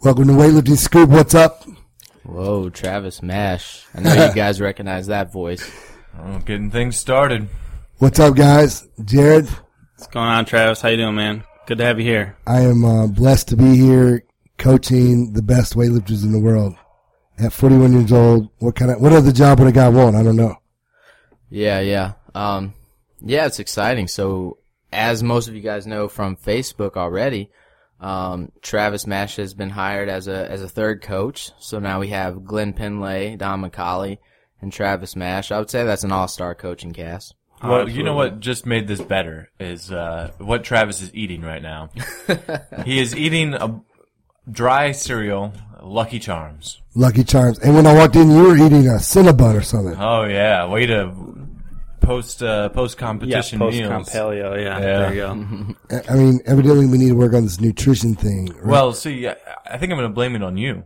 Welcome to Weightlifting Scoop. What's up? Whoa, Travis Mash. I know you guys recognize that voice. Oh, getting things started. What's up, guys? Jared, What's going on, Travis? How you doing, man? Good to have you here. I am uh, blessed to be here coaching the best weightlifters in the world. At 41 years old, what kind of what other job would a guy want? I don't know. Yeah, yeah. Um, yeah, it's exciting. So, as most of you guys know from Facebook already, um, Travis Mash has been hired as a as a third coach. So now we have Glenn Pendlay, Don McCauley, and Travis Mash. I would say that's an all-star coaching cast. Well, you know what just made this better is uh, what Travis is eating right now. he is eating a dry cereal, Lucky Charms. Lucky Charms. And when I walked in, you were eating a Cinnabon or something. Oh yeah, way to post uh, post Yeah, competition post meals. paleo. Yeah, Yeah. there you go. I- I mean, evidently we need to work on this nutrition thing. right? Well, see, I I think I'm going to blame it on you.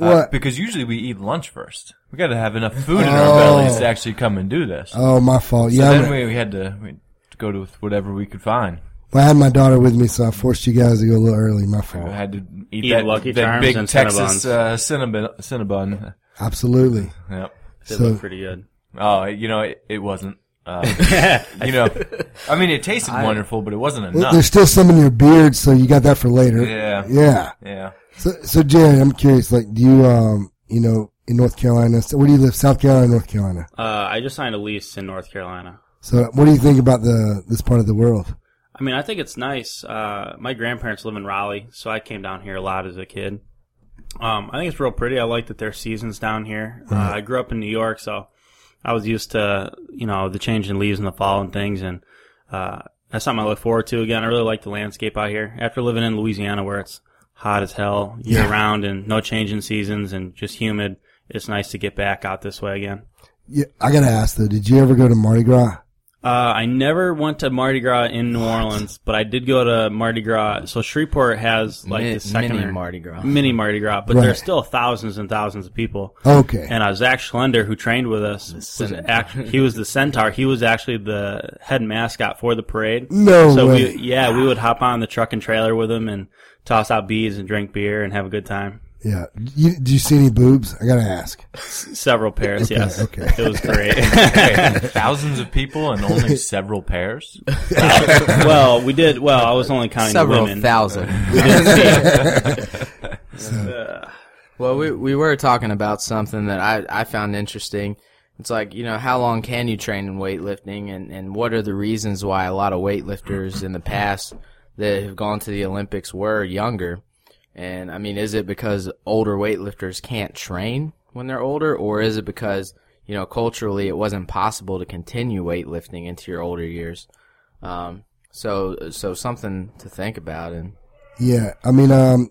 Uh, what? because usually we eat lunch first. We got to have enough food in Oh. our bellies to actually come and do this. oh, my fault. so Yeah, then I'm- we, we had to, we had to go to whatever we could find. well, I had my daughter with me, so I forced you guys to go a little early. My fault. I fault. had to eat, Eat that, Lucky that Charms big and Texas Cinnabons. uh, cinnabon. Cinnabon. Absolutely. Yep. They So- look pretty good. Oh, you know, it, it wasn't. Uh, you know, I mean, it tasted wonderful, but it wasn't Well, enough. there's still some in your beard, so you got that for later. Yeah. Yeah. Yeah. So, so Jared, I'm curious. Like, do you, um, you know, in North Carolina? So where do you live? South Carolina, North Carolina. Uh, I just signed a lease in North Carolina. So, what do you think about the this part of the world? I mean, I think it's nice. Uh, my grandparents live in Raleigh, so I came down here a lot as a kid. Um, I think it's real pretty. I like that there's seasons down here. Uh, I grew up in New York, so I was used to, you know, the change in leaves in the fall and things, and uh, that's something I look forward to. Again, I really like the landscape out here. After living in Louisiana, where it's hot as hell year round and no change in seasons and just humid, it's nice to get back out this way again. Yeah, I gotta ask though. Did you ever go to Mardi Gras? Uh, I never went to Mardi Gras in New Orleans, but I did go to Mardi Gras. So Shreveport has like Mi- the second mini Mardi Gras. mini Mardi Gras, but Right. there's still thousands and thousands of people. Okay. And uh, Zach Schlender, who trained with us, was act- he was the centaur. He was actually the head mascot for the parade. No so way. we, yeah, we would hop on the truck and trailer with him and toss out beads and drink beer and have a good time. Yeah. You, did you see any boobs? I gotta ask. Several pairs, Okay, yes. okay. It was great. Okay, thousands of people and only several pairs. well, we did. Well, I was only counting the Several women. thousand. We didn't see- Well, we we were talking about something that I, I found interesting. It's like, you know, how long can you train in weightlifting and, and what are the reasons why a lot of weightlifters in the past that have gone to the Olympics were younger? And I mean, is it because older weightlifters can't train when they're older or is it because, you know, culturally it wasn't possible to continue weightlifting into your older years? Um, so, so something to think about and Yeah. I mean, um,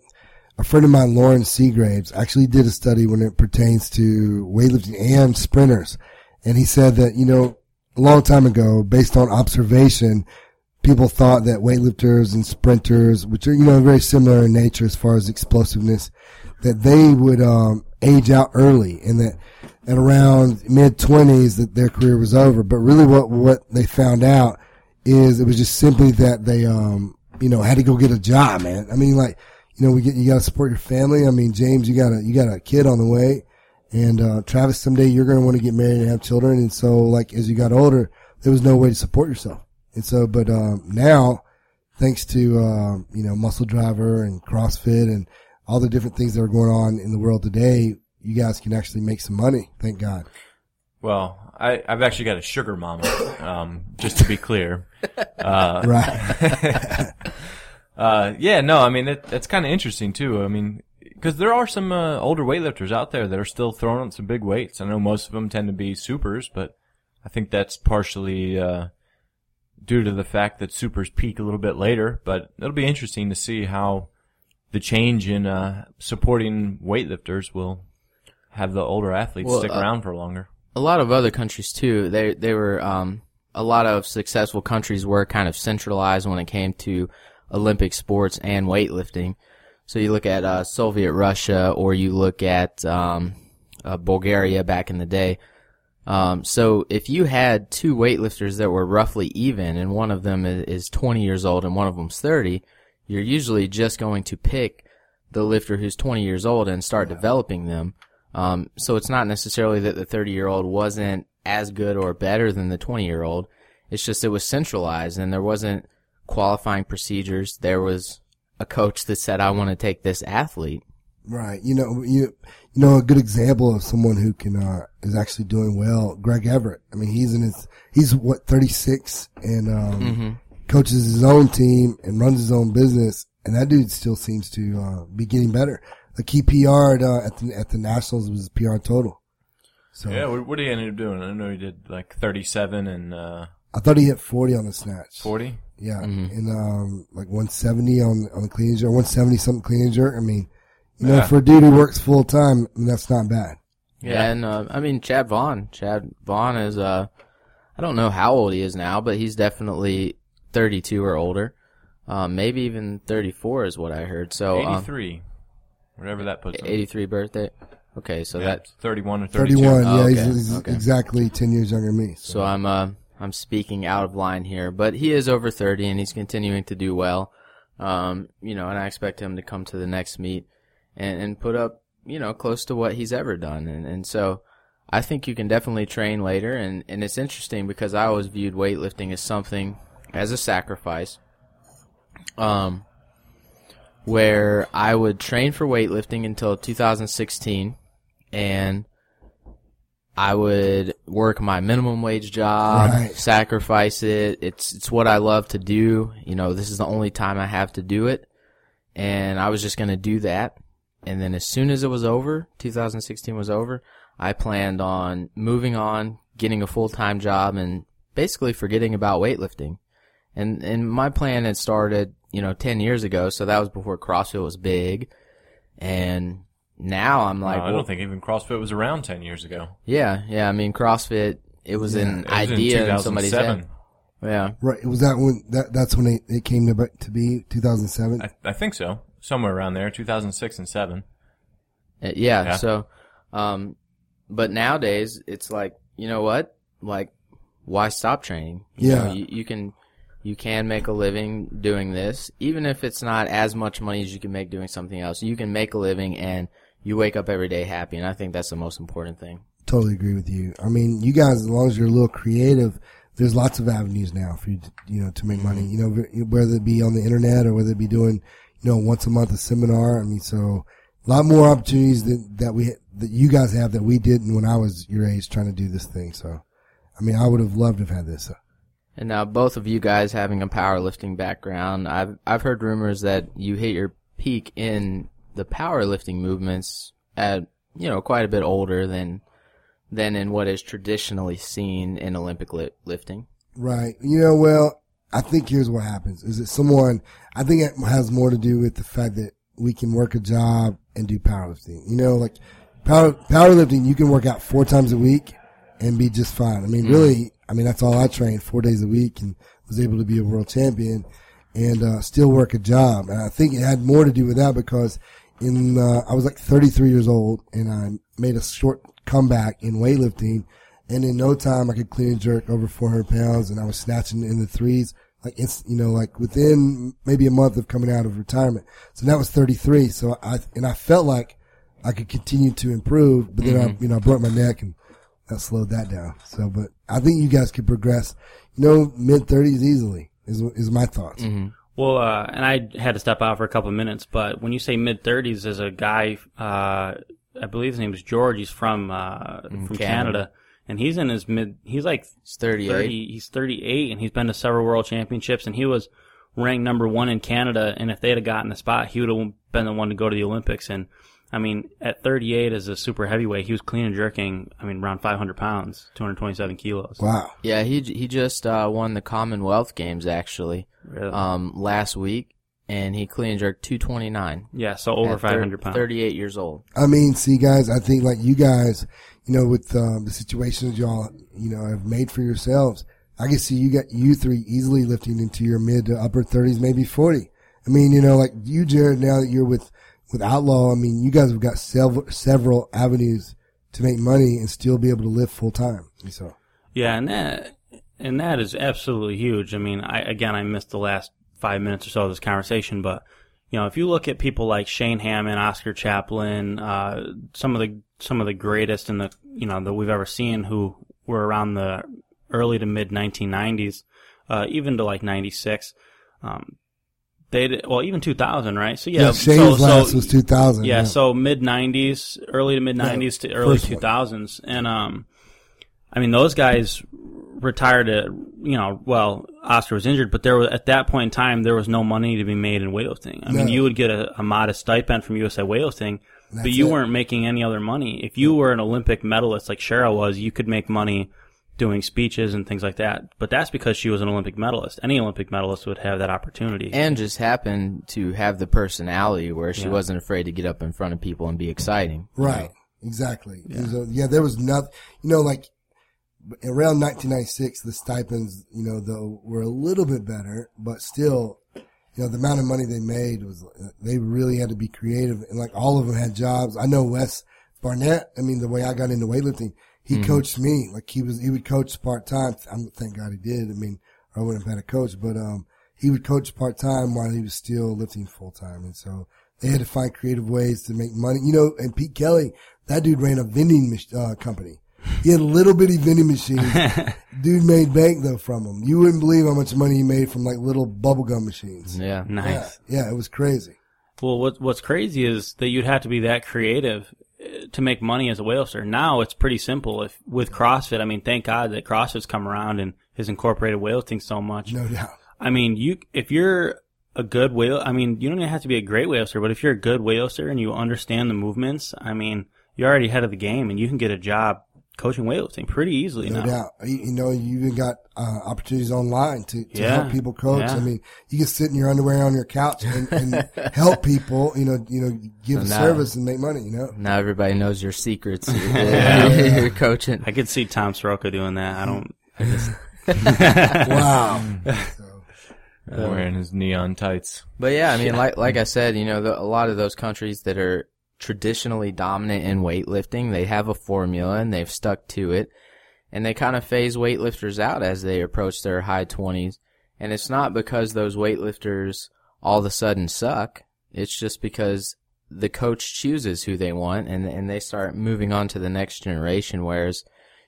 a friend of mine, Loren Seagraves, actually did a study when it pertains to weightlifting and sprinters. And he said that, you know, a long time ago, based on observation, people thought that weightlifters and sprinters, which are, you know, very similar in nature as far as explosiveness, that they would, um, age out early and that at around mid twenties that their career was over. But really what, what they found out is it was just simply that they, um, you know, had to go get a job, man. I mean, like, you know, we get, you got to support your family. I mean, James, you got a, you got a kid on the way. And, uh, Travis, someday you're going to want to get married and have children. And so, like, as you got older, there was no way to support yourself. And so, but, um, now, thanks to, um, you know, Muscle Driver and CrossFit and all the different things that are going on in the world today, you guys can actually make some money. Thank God. Well, I, I've actually got a sugar mama, um, just to be clear. Uh, Right. Uh, yeah, no, I mean, it, it's kind of interesting too. I mean, because there are some uh, older weightlifters out there that are still throwing some big weights. I know most of them tend to be supers, but I think that's partially uh, due to the fact that supers peak a little bit later. But it'll be interesting to see how the change in uh, supporting weightlifters will have the older athletes Well, stick uh, around for longer. a lot of other countries too. They they were um, a lot of successful countries were kind of centralized when it came to Olympic sports and weightlifting. So you look at uh, Soviet Russia, or you look at um, uh, Bulgaria back in the day. Um, so if you had two weightlifters that were roughly even, and one of them is, is 20 years old and one of them's 30, you're usually just going to pick the lifter who's 20 years old and start developing them. Um, so it's not necessarily that the 30 year old wasn't as good or better than the 20 year old. It's just it was centralized and there wasn't qualifying procedures. There was a coach that said, I want to take this athlete. Right. You know, you, you know, a good example of someone who can, uh, is actually doing well, Greg Everett. I mean, he's in his, he's what, 36 and, um, coaches his own team and runs his own business. And that dude still seems to, uh, be getting better. Like he PR'd, uh, at the, at the Nationals was a PR total. So Yeah, what, what did he end up doing? I know he did like 37 and uh, I thought he hit 40 on the snatch. 40. Yeah. And, um, like 170 on, on the clean and jerk, 170 something clean and jerk. I mean, you know, Yeah. for a dude who works full time, that's not bad. Yeah, and uh, I mean Chad Vaughn. Chad Vaughn is uh, I don't know how old he is now, but he's definitely 32 or older. Um, maybe even 34 is what I heard. So um, 83. Whatever that puts him. 83 birthday. Okay, so Yeah, that 31 or 32. 31. Oh, yeah. okay, He's, he's okay. exactly 10 years younger than me. So, So I'm uh I'm speaking out of line here, but he is over 30 and he's continuing to do well. Um, you know, and I expect him to come to the next meet and, and put up, you know, close to what he's ever done. And and so I think you can definitely train later and and it's interesting because I always viewed weightlifting as something as a sacrifice. Um where I would train for weightlifting until 2016 and I would work my minimum wage job, Right. sacrifice it. It's it's what I love to do. You know, this is the only time I have to do it. And I was just going to do that. And then as soon as it was over, 2016 was over, I planned on moving on, getting a full-time job and basically forgetting about weightlifting. And and my plan had started, you know, 10 years ago, so that was before CrossFit was big. And now I'm like, Uh, I don't think even CrossFit was around 10 years ago. yeah, yeah. I mean, CrossFit. It was an It was idea in somebody's 2007. head. Yeah, right. It Was that when, that, that's when it, it came to, to be 2007? I, I think so. Somewhere around there, 2006 and 7. Uh, yeah. Yeah. So, um, but nowadays it's like, you know what? Like, why stop training? You Yeah. know, you, you can, you can make a living doing this, even if it's not as much money as you can make doing something else. You can make a living and you wake up every day happy, and I think that's the most important thing. Totally agree with you. I mean, you guys, as long as you're a little creative, there's lots of avenues now for you to, you know, to make money, you know, whether it be on the internet or whether it be doing, you know, once a month a seminar. I mean, so a lot more opportunities that, that we, that you guys have that we didn't when I was your age trying to do this thing. So, I mean, I would have loved to have had this. And now both of you guys having a powerlifting background, I've I've heard rumors that you hit your peak in the powerlifting movements at you know quite a bit older than than in what is traditionally seen in Olympic li- lifting. Right. You know, well, I think here's what happens is that someone, I think it has more to do with the fact that we can work a job and do powerlifting. You know, like power, powerlifting, you can work out four times a week and be just fine. I mean, really, I mean, that's all I trained four days a week and was able to be a world champion and, uh, still work a job. And I think it had more to do with that because in, uh, I was like 33 years old and I made a short comeback in weightlifting and in no time I could clean and jerk over 400 pounds and I was snatching in the threes, like it's, you know, like within maybe a month of coming out of retirement. So that was 33. So I, and I felt like I could continue to improve, but then I, you know, I broke my neck and that slowed that down. So, but I think you guys could progress, you know, mid thirties easily is, is my thoughts. Well, uh, and I had to step out for a couple of minutes, but when you say mid thirties, there's a guy, uh, I believe his name is George. He's from uh, from Canada. Canada. And he's in his mid. He's like he's 38. 30, he's 38 and he's been to several world championships and he was ranked number one in Canada. And if they'd have gotten the spot, he would have been the one to go to the Olympics. And I mean, at 38 as a super heavyweight, he was clean and jerking. I mean, around 500 pounds, 227 kilos. Wow. Yeah, he he just uh, won the Commonwealth Games actually Really? um, last week, and he clean and jerked 229. Yeah, so over 500 pounds. 38 years old. I mean, see, guys, I think like you guys, you know, with um, the situations y'all, you know, have made for yourselves, I can see you got you three easily lifting into your mid to upper thirties, maybe forty. I mean, you know, like you, Jared, now that you're with with Outlaw, I mean, you guys have got several several avenues to make money and still be able to live full time. So, Yeah, and that and that is absolutely huge. I mean, I again I missed the last five minutes or so of this conversation, but you know, if you look at people like Shane Hamman, Oscar Chaplin, uh, some of the some of the greatest in the you know that we've ever seen who were around the early to mid 1990s, uh, even to like 96. Um, they did, well even 2000, right? So yeah, yeah, Shane's so- last was two thousand. yeah, so mid '90s, early to mid '90s to early first one. 2000s, and um, I mean those guys retired at you know well Oscar was injured, but there was at that point in time there was no money to be made in weightlifting. I mean you would get a, a modest stipend from USA Weightlifting, but you it. weren't making any other money. If you were an Olympic medalist like Cheryl was, you could make money doing speeches and things like that. But that's because she was an Olympic medalist. Any Olympic medalist would have that opportunity. And just happened to have the personality where she Yeah. wasn't afraid to get up in front of people and be exciting. you Right. know? Exactly. Yeah. So, yeah, there was nothing, you know, like around 1996, the stipends, you know, though were a little bit better, but still, you know, the amount of money they made was, they really had to be creative and like all of them had jobs. I know Wes Barnett. I mean, the way I got into weightlifting, he coached me. Like he was, he would coach part time. I'm thank God he did. I mean, I wouldn't have had a coach, but, um, he would coach part time while he was still lifting full time. And so they had to find creative ways to make money. You know, and Pete Kelly, that dude ran a vending uh, company. He had a little bitty vending machine. dude made bank though from them. You wouldn't believe how much money he made from like little bubblegum machines. Yeah. nice. Yeah, yeah, it was crazy. Well, what, what's crazy is that you'd have to be that creative uh, to make money as a weightlifter. Now it's pretty simple. If with CrossFit, I mean, thank God that CrossFit's come around and has incorporated weightlifting so much. No doubt. I mean, you if you're a good whale, I mean, you don't even have to be a great weightlifter, but if you're a good weightlifter and you understand the movements, I mean, you're already ahead of the game, and you can get a job coaching weightlifting pretty easily No now. doubt. You, you know, you even got uh, opportunities online to, to Yeah. help people coach. Yeah. I mean, you can sit in your underwear on your couch and, and help people. You know, you know, give So now- service and make money. You know. Now everybody knows your secrets. You're coaching. I could see Tom Soroka doing that. I don't. I just, Wow. so, wearing his neon tights. But yeah, I mean, like like I said, you know, the, a lot of those countries that are traditionally dominant in weightlifting, they have a formula and they've stuck to it, and they kind of phase weightlifters out as they approach their high twenties. And it's not because those weightlifters all of a sudden suck. It's just because the coach chooses who they want, and and they start moving on to the next generation. Whereas,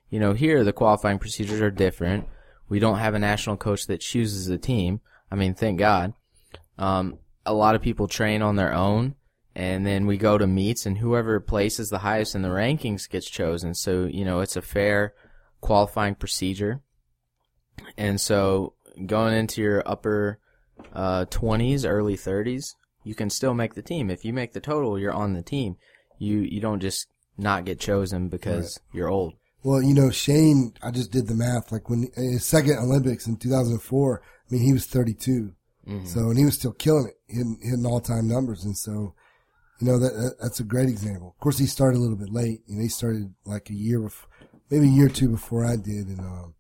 you know, here the qualifying procedures are different. We don't have a national coach that chooses the team. I mean, thank God. Um, a lot of people train on their own, and then we go to meets, and whoever places the highest in the rankings gets chosen. So you know, it's a fair qualifying procedure. And so going into your upper uh, 20s, early 30s, you can still make the team. If you make the total, you're on the team. You you don't just not get chosen because you're old. well, you know, Shane, I just did the math. Like when his second Olympics in 2004, I mean, he was 32. So, and he was still killing it, hitting, hitting all time numbers. And so, you know, that, that, that's a great example. Of course, he started a little bit late. You know, he started like a year, bef- maybe a year or two before I did. And, um,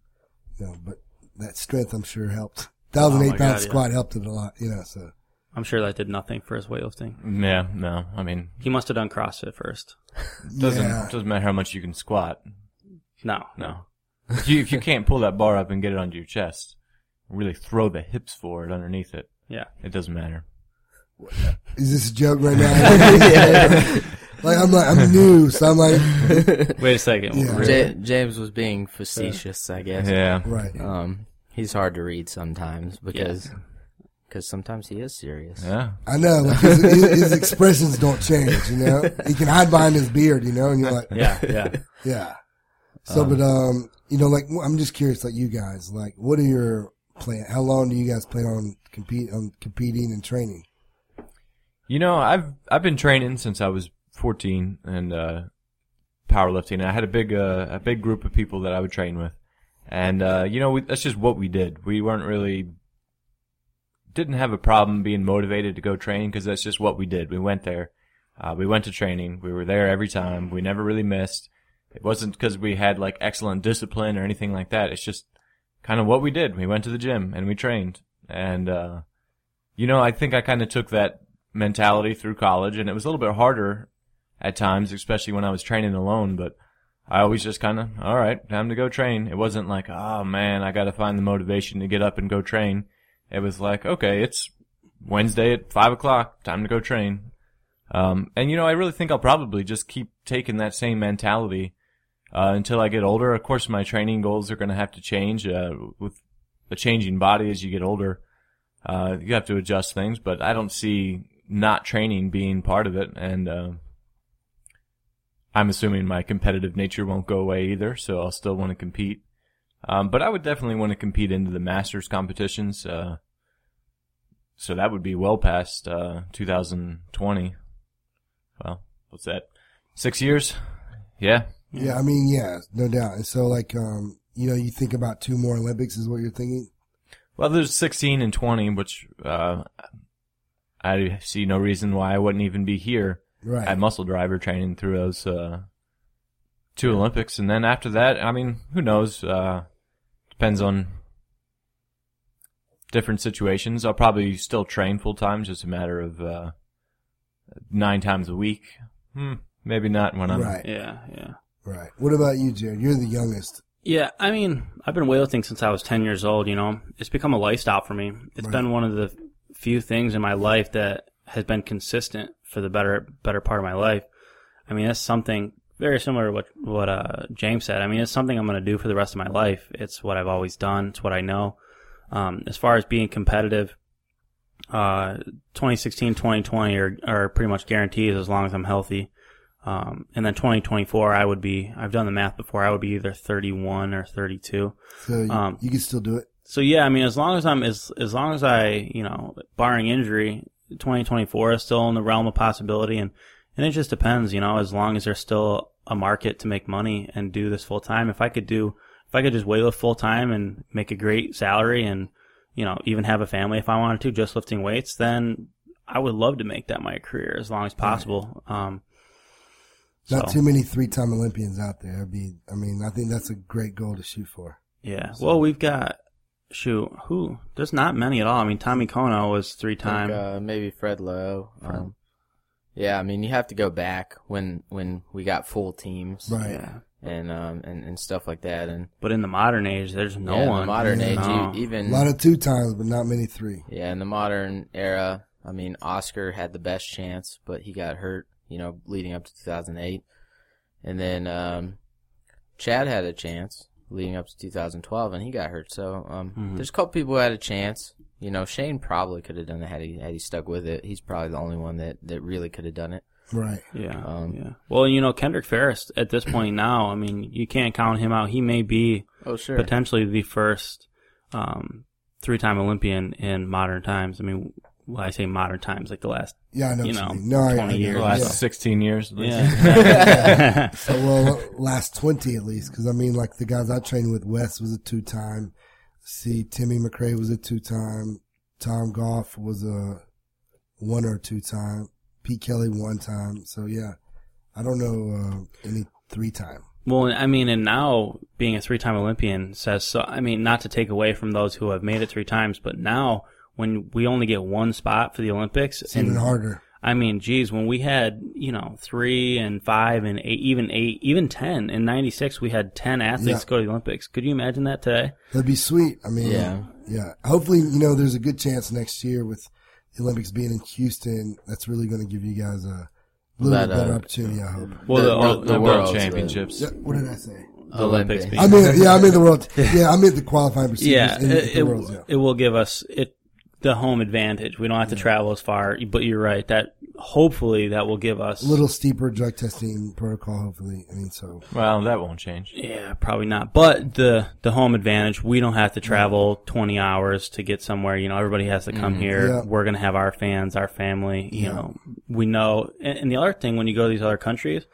you know, but that strength, I'm sure helped. Thousand Oh eight my pound God, yeah. squat helped it a lot, you know, so. I'm sure that did nothing for his weightlifting. Yeah, no, I mean, He must have done CrossFit first. doesn't Yeah. doesn't matter how much you can squat. No, No, if you if you can't pull that bar up and get it onto your chest, really throw the hips forward underneath it, Yeah. it doesn't matter. Is this a joke right now? like, I'm like, I'm new, so I'm like, Wait a second. Yeah. Really? Ja- James was being facetious, I guess. Yeah, right. Um, he's hard to read sometimes because because sometimes he is serious. yeah. I know, like his, his, his expressions don't change, you know? He can hide behind his beard, you know, and you're like, Yeah, yeah. Yeah. So, but um, you know, like I'm just curious, like you guys, like what are your plan? How long do you guys plan on compete on competing and training? You know, I've I've been training since I was 14 and uh, powerlifting. I had a big uh, a big group of people that I would train with, and uh, you know, we, that's just what we did. We weren't really didn't have a problem being motivated to go train because that's just what we did. We went there. Uh, we went to training. We were there every time. We never really missed. It wasn't because we had like excellent discipline or anything like that. It's just kind of what we did. We went to the gym and we trained. And, uh, you know, I think I kind of took that mentality through college and it was a little bit harder at times, especially when I was training alone, but I always just kind of, all right, time to go train. It wasn't like, oh man, I got to find the motivation to get up and go train. It was like, okay, it's Wednesday at five o'clock, time to go train. Um, and you know, I really think I'll probably just keep taking that same mentality uh, until I get older. Of course, my training goals are going to have to change uh, with a changing body as you get older. Uh, you have to adjust things, but I don't see not training being part of it. And uh, I'm assuming my competitive nature won't go away either, so I'll still want to compete. Um, but I would definitely want to compete into the Masters competitions. Uh, so that would be well past uh, 2020. Well, what's that? Six years? Yeah. Yeah, I mean, yeah, no doubt. And so, like, um, you know, you think about two more Olympics is what you're thinking. Well, there's 16 and 20, which uh, I see no reason why I wouldn't even be here Right. at Muscle Driver training through those uh, two Olympics, and then after that, I mean, who knows? Uh, depends on different situations. I'll probably still train full time, just a matter of uh, nine times a week. Hmm, maybe not when I'm right. Yeah, yeah. Right. What about you, Jared? You're the youngest. Yeah, I mean, I've been weightlifting since I was 10 years old, you know. It's become a lifestyle for me. It's Right. been one of the few things in my life that has been consistent for the better better part of my life. I mean, that's something very similar to what what uh, James said. I mean, it's something I'm going to do for the rest of my life. It's what I've always done. It's what I know. Um, as far as being competitive, uh, 2016, 2020 are, are pretty much guaranteed as long as I'm healthy. Um, and then 2024, I would be, I've done the math before, I would be either 31 or 32. So you, Um, you can still do it. So yeah, I mean, as long as I'm, as, as long as I, you know, barring injury, 2024 is still in the realm of possibility. And, and it just depends, you know, as long as there's still a market to make money and do this full time. If I could do, if I could just weightlift full time and make a great salary and, you know, even have a family if I wanted to, just lifting weights, then I would love to make that my career as long as possible. Um, Not so- too many three-time Olympians out there. Be, I mean, I think that's a great goal to shoot for. Yeah. Well, we've got shoot who? There's not many at all. I mean, Tommy Kono was three think, time. uh, maybe Fred Lowe. Um, yeah, I mean, you have to go back when when we got full teams, Right. yeah. And um and, and stuff like that, and But in the modern age, there's no yeah, in one. the modern Yeah. age, No. you, A lot of two times, but not many three. yeah, in the modern era, I mean, Oscar had the best chance, but he got hurt, you know, leading up to 2008, and then um, Chad had a chance leading up to 2012, and he got hurt. So um, Mhm. there's a couple people who had a chance. You know, Shane probably could have done it had he had he stuck with it. He's probably the only one that that really could have done it. Right. Yeah. Um, yeah. Well, you know, Kendrick Farris at this point now, I mean, you can't count him out. He may be Oh sure. potentially the first um, three time Olympian in modern times. I mean, when I say modern times, like the last. Yeah, I know You know. No, I, 20 I get years. the last Yeah. 16 years. at least. Yeah. So, well, last 20 at least, because I mean, like the guys I trained with, Wes was a two time. See, Timmy McRae was a two time. Tom Goff was a one or two time. Pete Kelly one time. So, yeah, I don't know uh, any three time. Well, I mean, and now being a three-time Olympian says so. I mean, not to take away from those who have made it three times, but now when we only get one spot for the Olympics, It's even harder. I mean, geez, when we had you know three and five and eight, even eight, even ten in '96, we had ten athletes Yeah. go to the Olympics. Could you imagine that today? That'd be sweet. I mean, Yeah. yeah. Hopefully, you know, there's a good chance next year with the Olympics being in Houston. That's really going to give you guys a little That, bit better uh, opportunity. I hope. Well, The- the, the- the, the The World the- Championships. Yeah, what did I say? the Olympics. Olympics. I mean, yeah, I mean the world. Yeah, I mean the qualifying procedures. yeah, in, it, the it, worlds, yeah. it will give us it the home advantage. We don't have to travel as far, but you're right. That hopefully that will give us A little steeper drug testing protocol, hopefully. I mean, so Well, that won't change. Yeah, probably not. But the the home advantage, we don't have to travel 20 hours to get somewhere. You know, everybody has to come mm-hmm. here. Yeah. We're going to have our fans, our family, you Yeah. know. We know and, and the other thing when you go to these other countries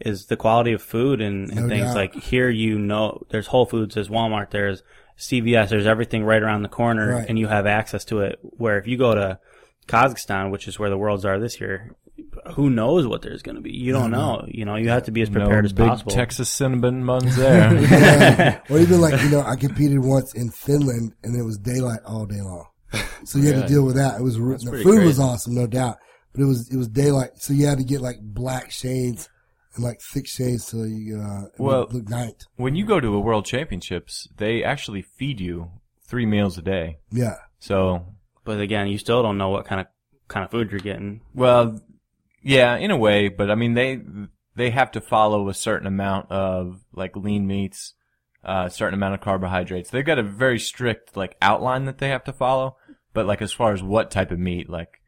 is the quality of food and, and No things doubt. like here you know there's Whole Foods, there's Walmart, there's CVS, there's everything right around the corner, Right. and you have access to it. Where if you go to Kazakhstan, which is where the Worlds are this year, who knows what there's going to be? You don't know. You know, you have to be as prepared no as big possible. Texas cinnamon buns there. Yeah. or even like you know, I competed once in Finland, and it was daylight all day long. So you had to deal with that. It was the pretty food was awesome, no doubt, but it was it was daylight, so you had to get like black shades and like thick shades so you uh, Well- would look night. when you go to a world championships, they actually feed you three meals a day. Yeah, So, But again, you still don't know what kind of kind of food you're getting. well, yeah, in a way, but I mean, they, they have to follow a certain amount of like lean meats, uh, a certain amount of carbohydrates. They've got a very strict like outline that they have to follow. But like as far as what type of meat, like,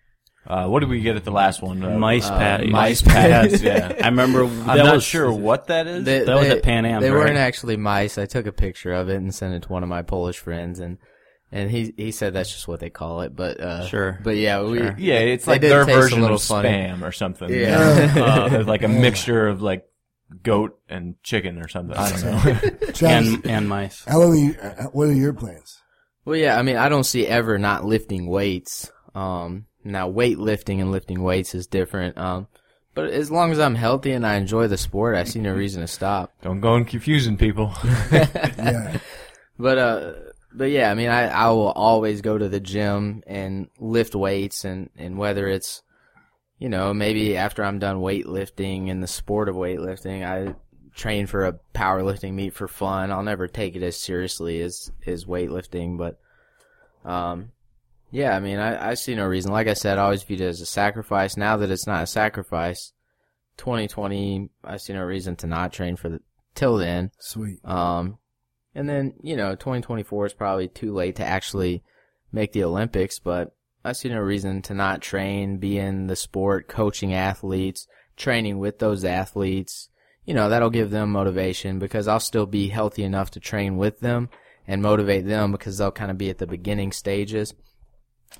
uh, what did we get at the last one? Uh, Mice uh, patties. mice patties, yeah. I remember I'm not was sure what that is. They, That was they- at Pan Am, They right? weren't actually mice. I took a picture of it and sent it to one of my Polish friends, and and he he said that's just what they call it. But uh, Sure. But yeah, we Sure. yeah, it's like did their taste a version little of funny. spam or something. Yeah. Uh, like a mixture of like goat and chicken or something. I don't know. Travis, and and mice. how? Are you, uh, what are your plans? Well, yeah, I mean, I don't see ever not lifting weights. Um, now weightlifting and lifting weights is different. Um, but as long as I'm healthy and I enjoy the sport, I see no reason to stop. don't go and confusing people. Yeah, But uh, but yeah, I mean, I I will always go to the gym and lift weights, and and whether it's, you know, maybe after I'm done weightlifting in the sport of weightlifting, I train for a powerlifting meet for fun. I'll never take it as seriously as as weightlifting, but um, yeah, I mean, I I see no reason. Like I said, I always viewed it as a sacrifice. Now that it's not a sacrifice, 2020, I see no reason to not train for the till then. sweet. Um, and then, you know, 2024 is probably too late to actually make the Olympics, but I see no reason to not train, be in the sport, coaching athletes, training with those athletes. You know, that'll give them motivation because I'll still be healthy enough to train with them and motivate them because they'll kind of be at the beginning stages.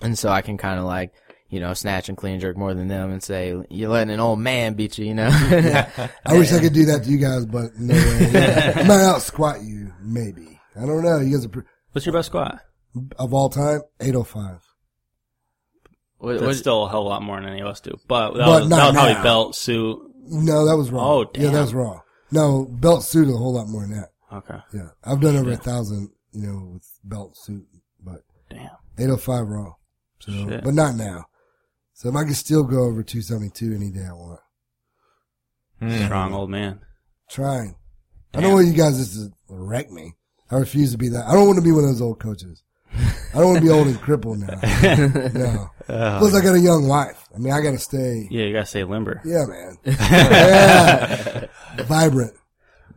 And so I can kind of like, you know, snatch and clean jerk more than them and say, you're letting an old man beat you, you know? I wish I could do that to you guys, but no way. I might out squat you, maybe. I don't know. You guys are pre- What's your best squat? of all time, eight oh five. What- That's what- still a hell of a lot more than any of us do. But that But was, not that was probably now. belt suit. No, that was wrong. Oh, damn. yeah, that was wrong. No, belt suit a whole lot more than that. Okay. Yeah, I've done over a thousand, you know, with belt suit, but Damn. Eight oh five raw. So, Shit. but not now. So if I could still go over two seventy two any day I want, Hmm. Strong old man. trying. I don't want you guys just to wreck me. I refuse to be that. I don't want to be one of those old coaches. I don't want to be old and crippled now. no. Plus, I got a young wife. I mean, I got to stay. Yeah, you gotta stay limber. Yeah, man. yeah. Vibrant.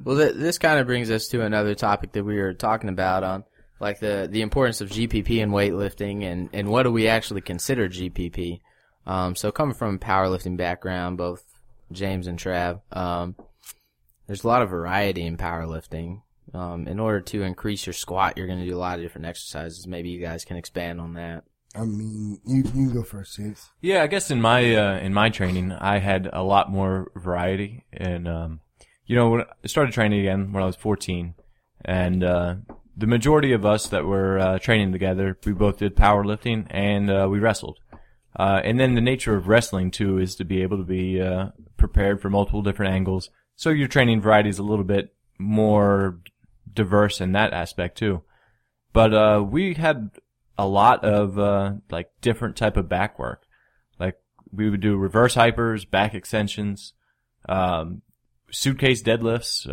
Well, th- this kind of brings us to another topic that we were talking about on, like the the importance of GPP in weightlifting, and and what do we actually consider GPP? Um, so coming from a powerlifting background, both James and Trav, um, there's a lot of variety in powerlifting. Um, in order to increase your squat, you're going to do a lot of different exercises. Maybe you guys can expand on that. I mean, you, you can go first, James. Yeah, I guess in my uh, in my training, I had a lot more variety, and um, you know, when I started training again when I was 14, and uh, the majority of us that were uh, training together, we both did powerlifting and uh, we wrestled. Uh, and then the nature of wrestling too is to be able to be uh, prepared for multiple different angles. So your training variety is a little bit more diverse in that aspect too. But uh, we had a lot of uh, like different type of back work. Like we would do reverse hypers, back extensions, um, suitcase deadlifts.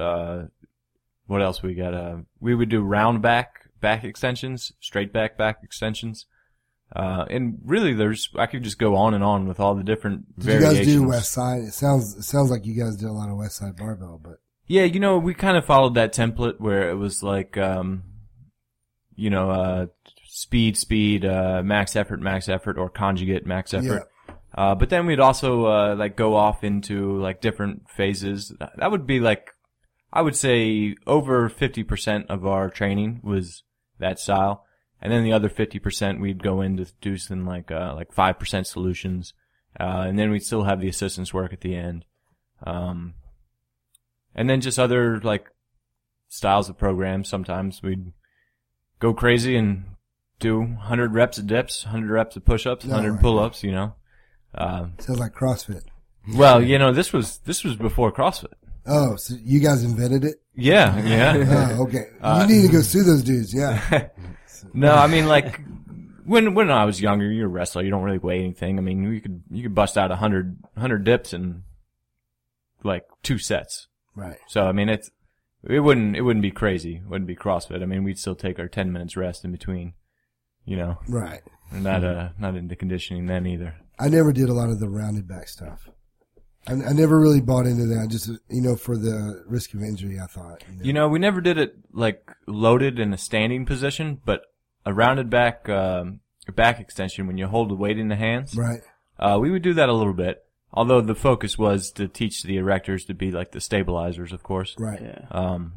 What else we got? Uh, we would do round back back extensions, straight back back extensions. Uh, and really, there's I could just go on and on with all the different Did you guys do West Side? It sounds it sounds like you guys did a lot of Westside barbell, but Yeah, you know, we kind of followed that template where it was like, um, you know, uh, speed, speed, uh, max effort, max effort, or conjugate max effort. Uh, but then we'd also, uh, like go off into like different phases. That would be like, I would say over 50% of our training was that style. And then the other 50% we'd go into do some like, uh, like 5% solutions. Uh, and then we'd still have the assistance work at the end. Um, and then just other like styles of programs. Sometimes we'd go crazy and do 100 reps of dips, 100 reps of push-ups, 100 right. pull-ups, you know. Uh, Sounds like CrossFit. well, you know, this was, this was before CrossFit. Oh, so you guys invented it? Yeah, yeah. Oh, okay. Uh, you need to go sue those dudes. Yeah. no, I mean, like, when, when I was younger, you're a wrestler, you don't really weigh anything. I mean, you could, you could bust out 100, 100 dips in, like, two sets. Right. So, I mean, it's, it wouldn't, it wouldn't be crazy. It wouldn't be CrossFit. I mean, we'd still take our 10 minutes rest in between, you know, Right. not, uh, not into conditioning then either. I never did a lot of the rounded back stuff. I, I never really bought into that. Just you know, for the risk of injury, I thought. You know. You know, we never did it like loaded in a standing position, but a rounded back, um, back extension when you hold the weight in the hands. right. Uh, we would do that a little bit. Although the focus was to teach the erectors to be like the stabilizers, of course. Right. Yeah. Um,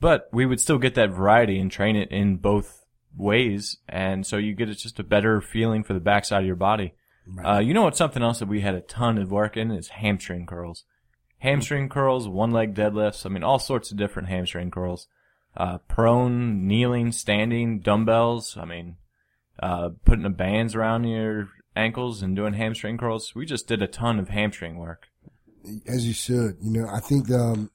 but we would still get that variety and train it in both ways. And so you get just a better feeling for the backside of your body. Uh, you know what's something else that we had a ton of work in is hamstring curls. Hamstring curls, one leg deadlifts. I mean, all sorts of different hamstring curls. Uh, prone, kneeling, standing, dumbbells. I mean, uh, putting the bands around your ankles and doing hamstring curls. We just did a ton of hamstring work. As you should. You know, I think um,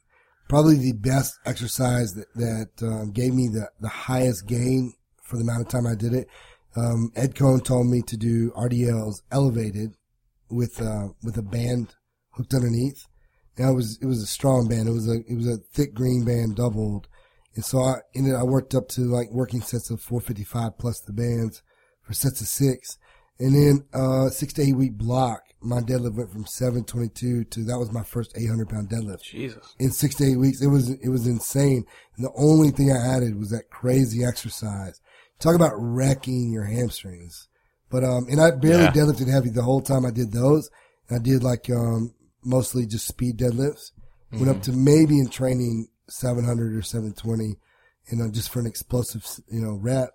probably the best exercise that that um, gave me the the highest gain for the amount of time I did it. Um, Ed Coan told me to do RDLs elevated with uh, with a band hooked underneath. Now it was it was a strong band. It was a it was a thick green band doubled, and so I ended. I worked up to like working sets of 455 plus the bands for sets of six, and then uh six to eight week block. My deadlift went from 722 to that was my first 800 pound deadlift Jesus. in six to eight weeks. It was it was insane. And the only thing I added was that crazy exercise. Talk about wrecking your hamstrings. But um, and I barely Yeah. deadlifted heavy the whole time I did those. I did like um mostly just speed deadlifts. Went up to maybe in training 700 or 720, you know, just for an explosive you know rep.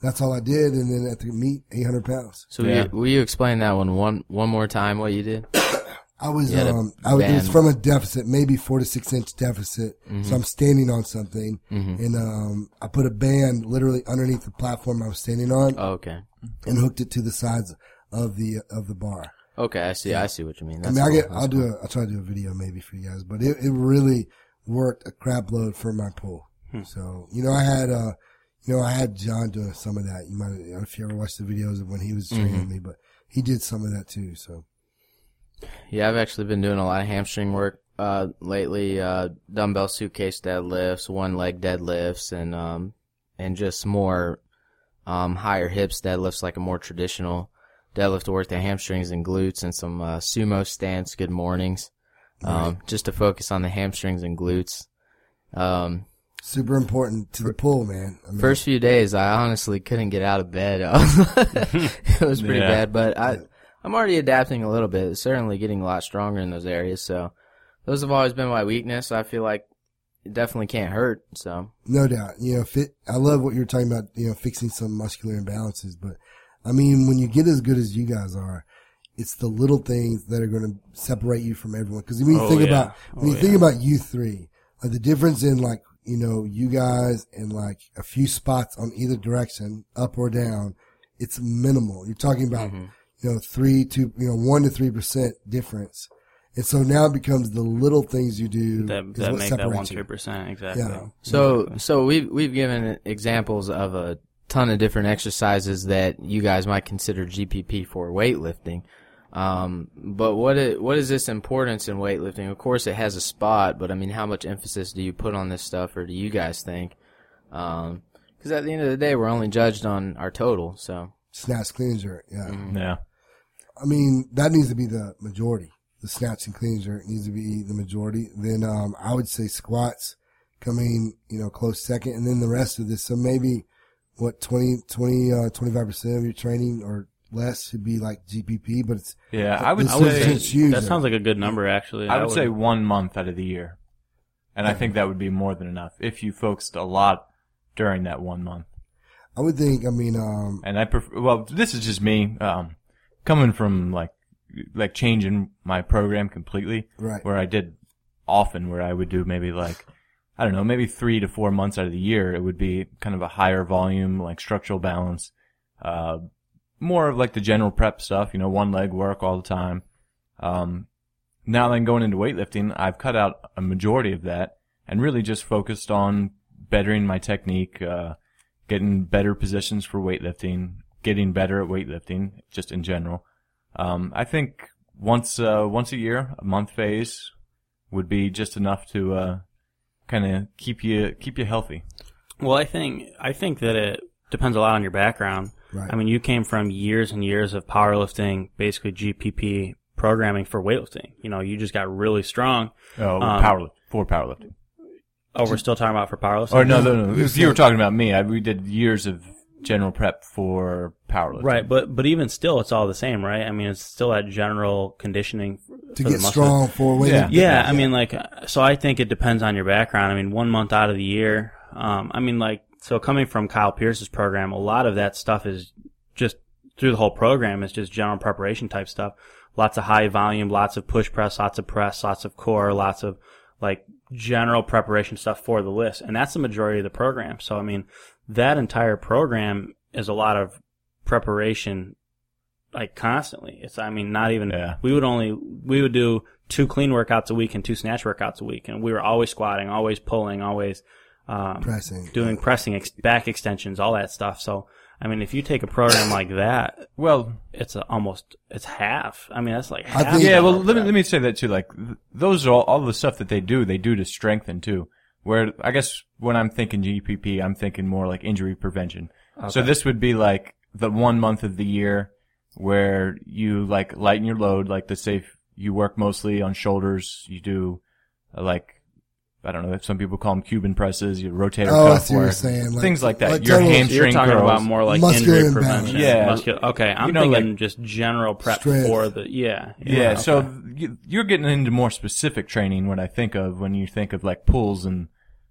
That's all I did, and then at the meet, 800 pounds. So will, you, will you explain that one one one more time? What you did? I was, You um, I was, it was from a deficit, maybe four to six inch deficit. Mm-hmm. So I'm standing on something and, um, I put a band literally underneath the platform I was standing on Oh, okay. and hooked it to the sides of the, of the bar. Okay, I see. I see what you mean. I That's mean, I'll cool. get, That's I'll cool. do a, I'll try to do a video maybe for you guys, but it, it really worked a crap load for my pull. Hmm. So, you know, I had, uh, you know, I had John doing some of that. You might, I don't know if you ever watched the videos of when he was training Mm-hmm. me, but he did some of that too. So, Yeah, I've actually been doing a lot of hamstring work uh, lately. Uh, dumbbell suitcase deadlifts, one leg deadlifts, and um, and just more um, higher hips deadlifts, like a more traditional deadlift to work the hamstrings and glutes, and some uh, sumo stance. Good mornings, um, just to focus on the hamstrings and glutes. Um, super important to the pull, man. I mean, First few days, I honestly couldn't get out of bed. it was pretty Yeah. bad, but I, I'm already adapting a little bit. It's certainly getting a lot stronger in those areas. So those have always been my weakness. I feel like it definitely can't hurt. So No doubt. You know, fit. I love what you're talking about. You know, fixing some muscular imbalances. But I mean, when you get as good as you guys are, it's the little things that are going to separate you from everyone. Because when you Oh, think yeah. about when Oh, you think yeah. about you three, like the difference in like you know you guys and like a few spots on either direction, up or down, it's minimal. You're talking about Mm-hmm. You know three to you know one to three percent difference. And so now it becomes the little things you do That is that what make that one you. three percent exactly. Yeah. So so we've we've given examples of a ton of different exercises that you guys might consider GPP for weightlifting. Um, but what is, what is this importance in weightlifting? Of course, it has a spot, but I mean, how much emphasis do you put on this stuff, or do you guys think? Um, because at the end of the day, we're only judged on our total. So Snatch, clean and jerk. Yeah. Yeah. I mean, that needs to be the majority. The snatch and clean and jerk needs to be the majority. Then, um, I would say squats coming, you know, close second. And then the rest of this. So maybe what 20, 20, uh, 25% of your training or less should be like GPP, but it's, Yeah. I would the I say, say huge. that sounds like a good number actually. I would say one month out of the year. And I think that would be more than enough if you focused a lot during that one month. I would think, I mean, um, And I prefer, well, this is just me, um, coming from like, like changing my program completely. Right. Where I did often where I would do maybe like, I don't know, maybe three to four months out of the year, it would be kind of a higher volume, like structural balance, uh, more of like the general prep stuff, you know, one leg work all the time. Um, now then going into weightlifting, I've cut out a majority of that and really just focused on bettering my technique, uh, getting better positions for weightlifting, getting better at weightlifting, just in general. Um, I think once, uh, once a year, a month phase would be just enough to, uh, kind of keep you, keep you healthy. Well, I think I think that it depends a lot on your background. Right. I mean, you came from years and years of powerlifting, basically GPP programming for weightlifting. You know, you just got really strong. Oh, Um, power, for powerlifting. Oh, we're still talking about for powerlifting. Or no, no, no. You If you were talking about me, I, we did years of general prep for powerlifting. Right, but but even still, it's all the same, right? I mean, it's still that general conditioning to get muscle. strong for weight. Yeah. Yeah, I mean, like, so I think it depends on your background. I mean, one month out of the year, um, I mean, like, so coming from Kyle Pierce's program, a lot of that stuff is just through the whole program is just general preparation type stuff. Lots of high volume, lots of push press, lots of press, lots of core, lots of like general preparation stuff for the list. And that's the majority of the program. So, I mean, that entire program is a lot of preparation like constantly. It's, I mean, not even, Yeah. we would only, we would do two clean workouts a week and two snatch workouts a week. And we were always squatting, always pulling, always, um, Pressing. doing pressing, ex- back extensions, all that stuff. So, I mean, if you take a program like that, Well, it's a, almost, it's half. I mean, that's like half. think- yeah. Well, let me let me say that too. Like th- those are all, all the stuff that they do. They do to strengthen too. Where I guess when I'm thinking GPP, I'm thinking more like injury prevention. So this would be like the one month of the year where you like lighten your load. Like the say if you work mostly on shoulders. You do uh, like I don't know. If some people call them Cuban presses. You rotator Oh, I cuff see what you're work, saying. Like- things like that. like your total- So hamstring you're talking curls. about more like injury imbalance. prevention. Yeah. Muscular, okay, I'm You know, thinking like- just general prep Strength. for the, yeah. Yeah, okay. so you- you're getting into more specific training when I think of when you think of like pulls and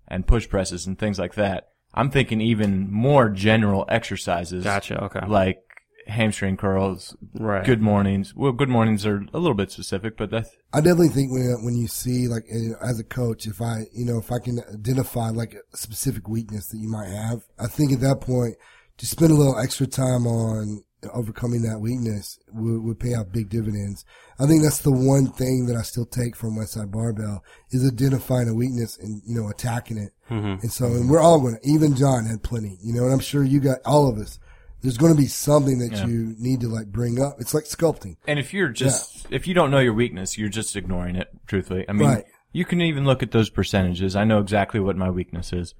and push presses and things like that. I'm thinking even more general exercises. Gotcha, okay. Like hamstring curls, Right. good mornings. Well, good mornings are a little bit specific, but that's I definitely think when when you see like as a coach, if I you know if I can identify like a specific weakness that you might have, I think at that point to spend a little extra time on overcoming that weakness would, would pay out big dividends. I think that's the one thing that I still take from Westside Barbell is identifying a weakness and you know attacking it. Mhm. And so, and we're all going to, even John had plenty, you know, and I'm sure you got all of us. There's going to be something that Yeah. you need to like bring up. It's like sculpting. and if you're just if you don't know your weakness, you're just ignoring it. Truthfully, I mean, Right. you can even look at those percentages. I know exactly what my weakness is.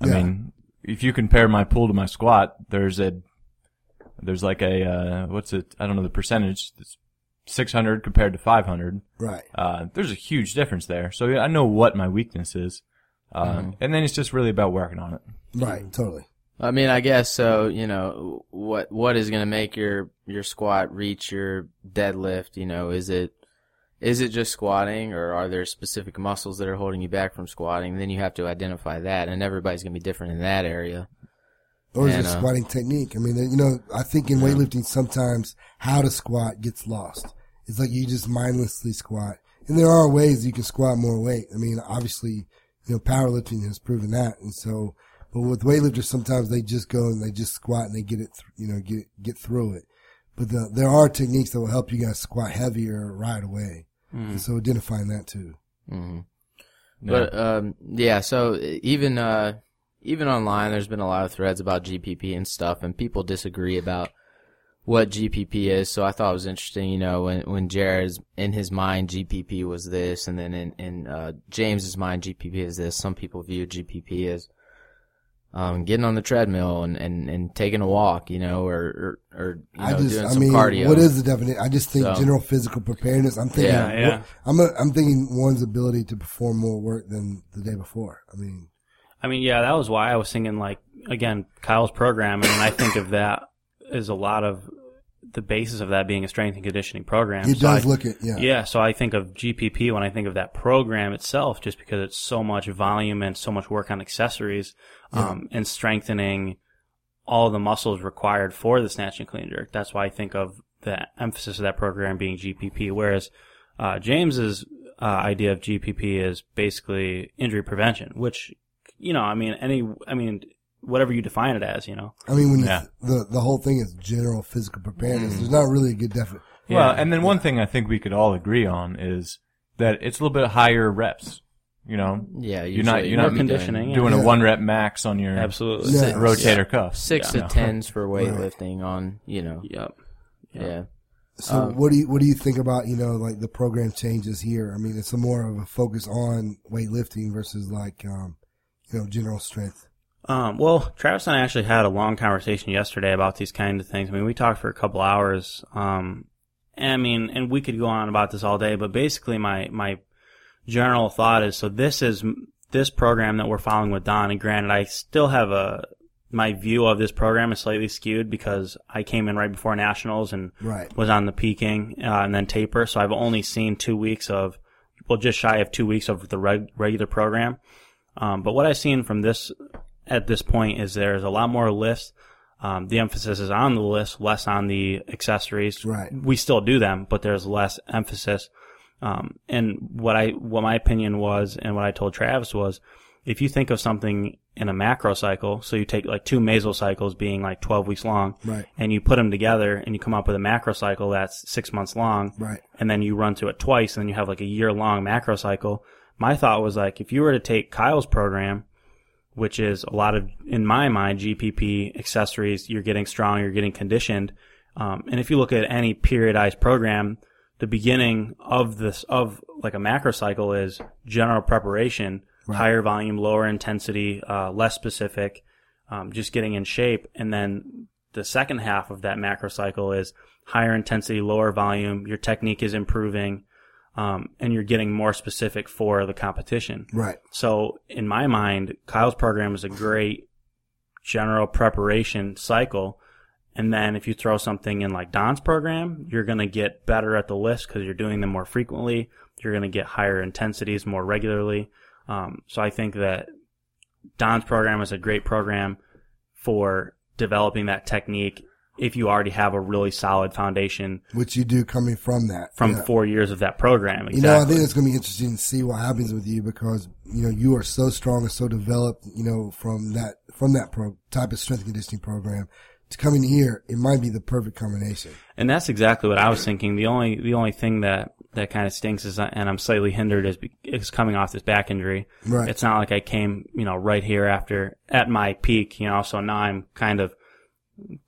I Yeah. mean, if you compare my pull to my squat, there's a there's like a uh, what's it? I don't know the percentage. It's 600 compared to 500. Right. Uh, there's a huge difference there. So yeah, I know what my weakness is, uh, and then it's just really about working on it. Right. Totally. I mean, I guess so. You know, what what is going to make your your squat reach your deadlift? You know, is it is it just squatting, or are there specific muscles that are holding you back from squatting? then you have to identify that, and everybody's going to be different in that area. Or is And, it uh, squatting technique? I mean, you know, I think in weightlifting sometimes how to squat gets lost. It's like you just mindlessly squat. And there are ways you can squat more weight. I mean, obviously, you know, powerlifting has proven that. And so, but with weightlifters, sometimes they just go and they just squat and they get it, th- you know, get, get through it. But the, there are techniques that will help you guys squat heavier right away. And so identifying that too. hmm But um, yeah, so even uh, even online, there's been a lot of threads about GPP and stuff, and people disagree about what GPP is. So I thought it was interesting, you know, when when Jared's in his mind GPP was this, and then in in uh, James's mind GPP is this. Some people view GPP as um, getting on the treadmill and, and, and taking a walk, you know, or or, or you know, I just, doing I some mean, cardio. what is the definition? I just think So- general physical preparedness. I'm thinking, Yeah, yeah. what- I'm, a, I'm thinking one's ability to perform more work than the day before. I mean, I mean, yeah, that was why I was thinking like again Kyle's program, and I think of that as a lot of the basis of that being a strength and conditioning program. it So does I- look at, yeah. Yeah, so I think of GPP when I think of that program itself, just because it's so much volume and so much work on accessories, um, and strengthening all the muscles required for the snatch and clean jerk. That's why I think of the emphasis of that program being GPP. Whereas uh, James is uh, idea of GPP is basically injury prevention, which, you know, I mean, any, I mean, whatever you define it as, you know. I mean, when you, the the whole thing is general physical preparedness. There's not really a good definition. Well, and then one thing I think we could all agree on is that it's a little bit higher reps. You know, Yeah, you're not you're not conditioning, doing yeah. a one rep max on your Absolutely. Yeah. rotator cuff. six Yeah. to tens for weightlifting on you know Yep. yeah. So Um, what do you what do you think about you know like the program changes here? I mean, it's a more of a focus on weightlifting versus like um, you know general strength. Um, well, Travis and I actually had a long conversation yesterday about these kind of things. I mean, we talked for a couple hours. Um, and I mean, and we could go on about this all day, but basically my, my general thought is, so this is, this program that we're following with Don, and granted, I still have a, my view of this program is slightly skewed because I came in right before nationals and Right. was on the peaking, uh, and then taper. So I've only seen two weeks of, well, just shy of two weeks of the reg- regular program. Um, but what I've seen from this at this point is there's a lot more lifts. Um, the emphasis is on the lifts, less on the accessories. Right. We still do them, but there's less emphasis. Um, and what I, what my opinion was, and what I told Travis was, if you think of something in a macro cycle, so you take like two meso cycles being like 12 weeks long, Right. and you put them together and you come up with a macro cycle that's six months long, Right. and then you run through it twice and then you have like a year long macro cycle. My thought was like, if you were to take Kyle's program, which is a lot of, in my mind, GPP accessories, you're getting strong, you're getting conditioned. Um, and if you look at any periodized program, the beginning of this, of like a macro cycle is general preparation, higher volume, lower intensity, uh, less specific, um, just getting in shape. And then the second half of that macro cycle is higher intensity, lower volume. Your technique is improving, um, and you're getting more specific for the competition. Right. So in my mind, Kyle's program is a great general preparation cycle. And then if you throw something in like Don's program, you're going to get better at the list because you're doing them more frequently. You're going to get higher intensities more regularly. Um, so I think that Don's program is a great program for developing that technique if you already have a really solid foundation Which you do coming from that. from Yeah. four years of that program. You know, I think it's going to be interesting to see what happens with you because you know you are so strong and so developed. You know, from that from that pro, type of strength conditioning program to coming here, it might be the perfect combination. And that's exactly what I was thinking. The only the only thing that that kind of stinks is, and I'm slightly hindered is, is coming off this back injury. Right. It's not like I came, you know, right here after at my peak, you know. So now I'm kind of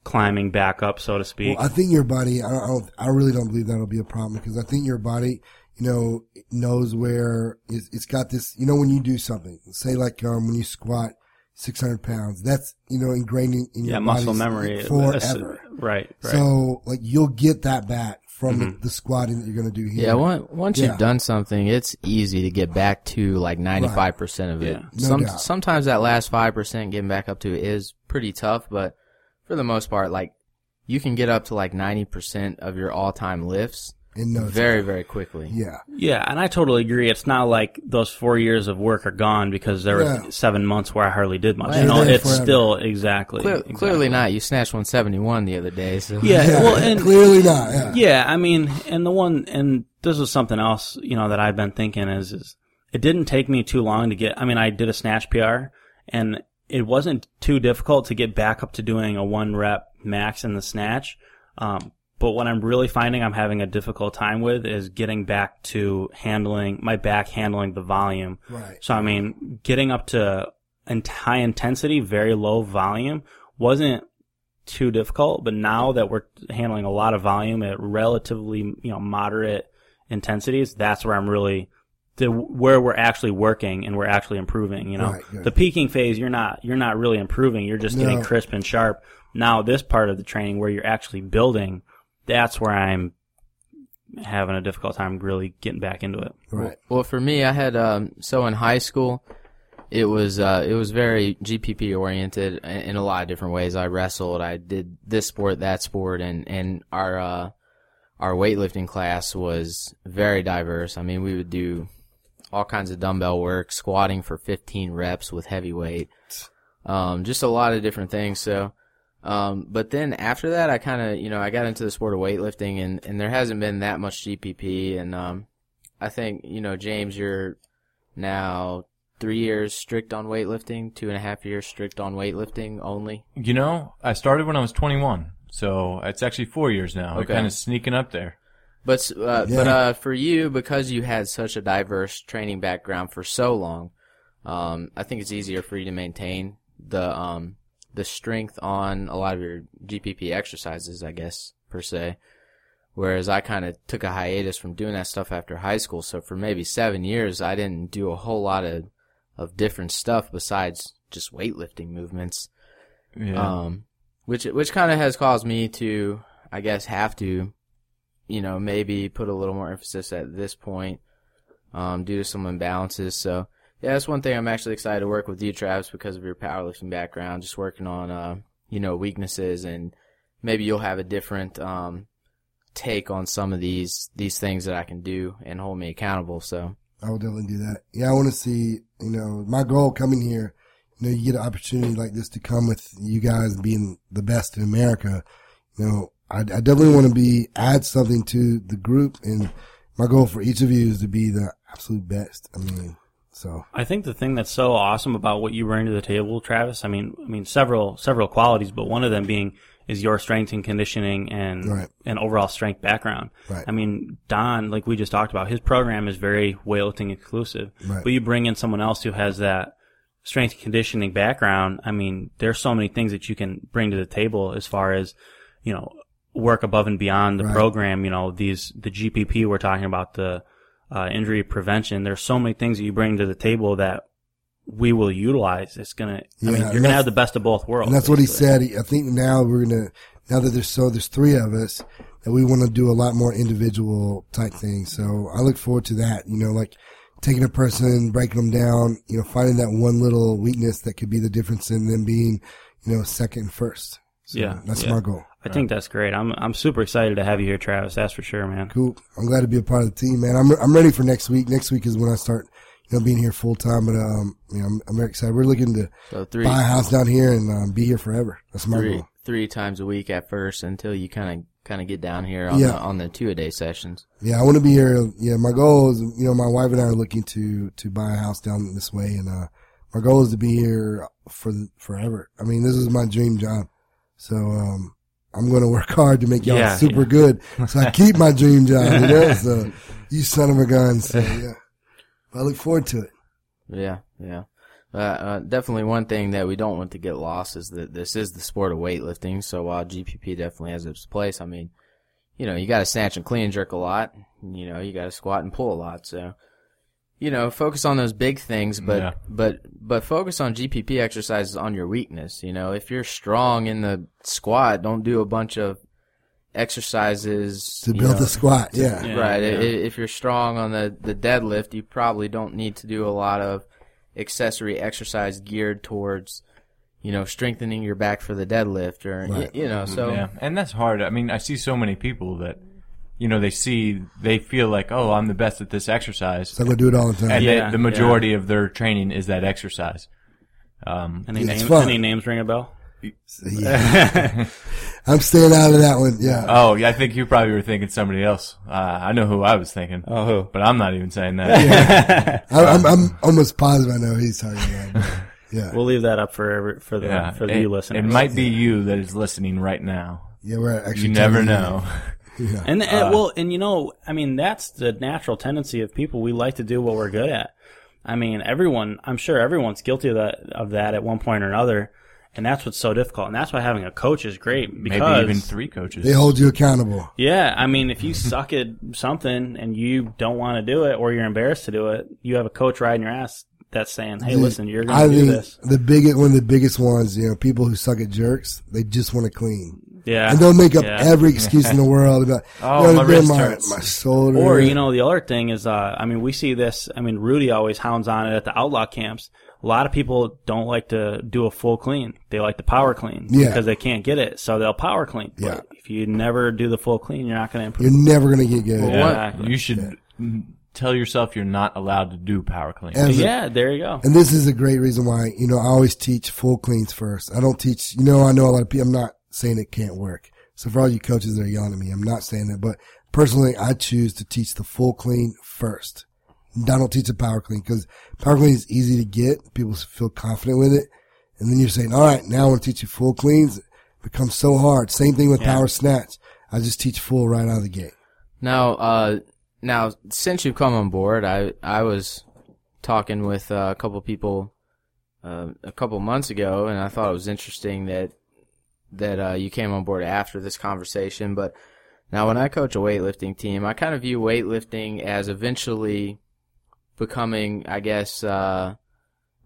climbing back up, so to speak. Well, I think your body. I don't, I really don't believe that'll be a problem because I think your body, you know, knows where it's, it's got this. You know, when you do something, say like um, when you squat 600 pounds, that's you know ingrained in, in your muscle memory. forever. Right. Right. So like you'll get that back from the, the squatting that you're going to do here. Yeah, one, once Yeah. you've done something, it's easy to get back to like 95% of it. Yeah. No Some, doubt. sometimes that last 5% getting back up to it is pretty tough, but for the most part, like, you can get up to like 90% of your all-time lifts in no very, time. very quickly. Yeah. Yeah, and I totally agree. It's not like those four years of work are gone because there Yeah. were seven months where I hardly did much. Well, You know, it's forever. still exactly, Clear, exactly. Clearly not. You snatched 171 the other day, so. Yeah, well, and Clearly not. Yeah. Yeah, I mean, and the one, and this was something else, you know, that I've been thinking is, is it didn't take me too long to get, I mean, I did a snatch PR and it wasn't too difficult to get back up to doing a one rep max in the snatch. Um, but what I'm really finding I'm having a difficult time with is getting back to handling, my back handling the volume. Right. So, I mean, getting up to high intensity, very low volume wasn't too difficult, but now that we're handling a lot of volume at relatively, you know, moderate intensities, that's where I'm really, the, where we're actually working and we're actually improving, you know. Right, good. the peaking phase, you're not, you're not really improving, you're just getting crisp and sharp. Now this part of the training where you're actually building, that's where I'm having a difficult time really getting back into it. Right. Well, for me, I had um, so in high school, it was uh, it was very GPP oriented in, in a lot of different ways. I wrestled, I did this sport, that sport, and and our uh, our weightlifting class was very diverse. I mean, we would do all kinds of dumbbell work, squatting for 15 reps with heavy weight, um, just a lot of different things. So. Um, but then after that, I kind of, you know, I got into the sport of weightlifting and, and there hasn't been that much GPP and, um, I think you know James, you're now three years strict on weightlifting, two and a half years strict on weightlifting only. You know, I started when I was 21, so it's actually four years now. Okay. I'm kind of sneaking up there. But uh, Yeah. but uh, for you, because you had such a diverse training background for so long, um, I think it's easier for you to maintain the um, the strength on a lot of your GPP exercises, I guess per se. Whereas I kind of took a hiatus from doing that stuff after high school, so for maybe seven years, I didn't do a whole lot of of different stuff besides just weightlifting movements. Yeah. Um, which which kind of has caused me to, I guess, have to, you know, maybe put a little more emphasis at this point, um, due to some imbalances. So yeah, that's one thing I'm actually excited to work with you, Travis, because of your powerlifting background. Just working on, uh, you know, weaknesses, and maybe you'll have a different um take on some of these these things that I can do and hold me accountable. So I will definitely do that. Yeah, I want to see, you know, my goal coming here, you know, you get an opportunity like this to come with you guys being the best in America. You know, I, I definitely want to be, add something to the group and my goal for each of you is to be the absolute best. I mean, so I think the thing that's so awesome about what you bring to the table, Travis, I mean, I mean several several qualities, but one of them being is your strength and conditioning and Right. and overall strength background. Right. I mean, Don, like we just talked about, his program is very weightlifting exclusive. Right. But you bring in someone else who has that strength and conditioning background. I mean, there's so many things that you can bring to the table as far as, you know, work above and beyond the Right. program. You know, these the GPP we're talking about the uh, injury prevention. There's so many things that you bring to the table that we will utilize. It's gonna. Yeah, I mean, you're gonna have the best of both worlds. And that's what he said. I think now we're gonna now that there's so there's three of us that we want to do a lot more individual type things. So I look forward to that. You know, like taking a person, breaking them down. You know, finding that one little weakness that could be the difference in them being, you know, second and first. So Yeah, that's yeah. my goal. I think that's great. I'm I'm super excited to have you here, Travis. That's for sure, man. Cool. I'm glad to be a part of the team, man. I'm I'm ready for next week. Next week is when I start, you know, being here full time. But um, you know, I'm, I'm very excited. We're looking to so three buy a house down here and um, be here forever. That's my three goal. three times a week at first until you kind of kind of get down here on Yeah. the, on the two a day sessions. Yeah, I want to be here. Yeah, my goal is, you know, my wife and I are looking to to buy a house down this way, and uh, my goal is to be here for forever. I mean, this is my dream job, so um, I'm going to work hard to make y'all Yeah, super yeah. good, so I keep my dream job. You know, so you son of a gun. So yeah, I look forward to it. Yeah, yeah. Uh, uh, definitely one thing that we don't want to get lost is that this is the sport of weightlifting. So while GPP definitely has its place, I mean, you know, you got to snatch and clean and jerk a lot. You know, you got to squat and pull a lot. So, you know, focus on those big things, but Yeah. but but focus on GPP exercises on your weakness. You know, if you're strong in the squat, don't do a bunch of exercises To build know, the squat, yeah. Yeah, right. yeah. I- i- If you're strong on the, the deadlift, you probably don't need to do a lot of accessory exercise geared towards, you know, strengthening your back for the deadlift or, y- Right. you know, mm-hmm. so yeah, and that's hard. I mean, I see so many people that, you know, they see, they feel like, oh, I'm the best at this exercise, So I'm gonna do it all the time. and Yeah, they, the majority of their training is that exercise. Um, Any Yeah, it's names? fun. Any names ring a bell? yeah. I'm staying out of that one. Yeah. oh, yeah, I think you probably were thinking somebody else. Uh, I know who I was thinking, Oh, who? but I'm not even saying that. I, I'm, I'm almost positive I know who he's talking about. Yeah. We'll leave that up for every, for the yeah, for the it, you listeners. it might be you that is listening right now. yeah, we're actually. You never telling know. Yeah. And, and Uh, well, and you know, I mean, that's the natural tendency of people. We like to do what we're good at. I mean, everyone, I'm sure everyone's guilty of that, of that at one point or another. And that's what's so difficult. And that's why having a coach is great because, Maybe even three coaches. They hold you accountable. yeah, I mean, if you suck at something and you don't want to do it or you're embarrassed to do it, you have a coach riding your ass that's saying, Hey, The- listen, you're going to do think this. the biggest, one of the biggest ones, you know, people who suck at jerks, they just want to clean. Yeah. And they'll make up Yeah. every excuse in the world about, Oh, you know, my then wrist my, hurts. my shoulder. Or, you know, the other thing is, uh, I mean, we see this, I mean, Rudy always hounds on it at the outlaw camps. A lot of people don't like to do a full clean. They like to power clean Yeah. because they can't get it. So they'll power clean. Yeah. If you never do the full clean, you're not going to improve. You're never going to get good. Well, Yeah, Exactly. you should tell yourself you're not allowed to do power clean. As a- yeah, there you go. And this is a great reason why, you know, I always teach full cleans first. I don't teach, you know, I know a lot of people, I'm not saying it can't work. So for all you coaches that are yelling at me, I'm not saying that, but personally, I choose to teach the full clean first. I don't teach the power clean because power clean is easy to get. People feel confident with it. And then you're saying, all right, now I want to teach you full cleans. It becomes so hard. Same thing with Yeah. power snatch. I just teach full right out of the gate. Now, uh, now since you've come on board, I I was talking with uh, a couple people uh, a couple months ago, and I thought it was interesting that that uh, you came on board after this conversation. But now, when I coach a weightlifting team, I kind of view weightlifting as eventually becoming, I guess, uh,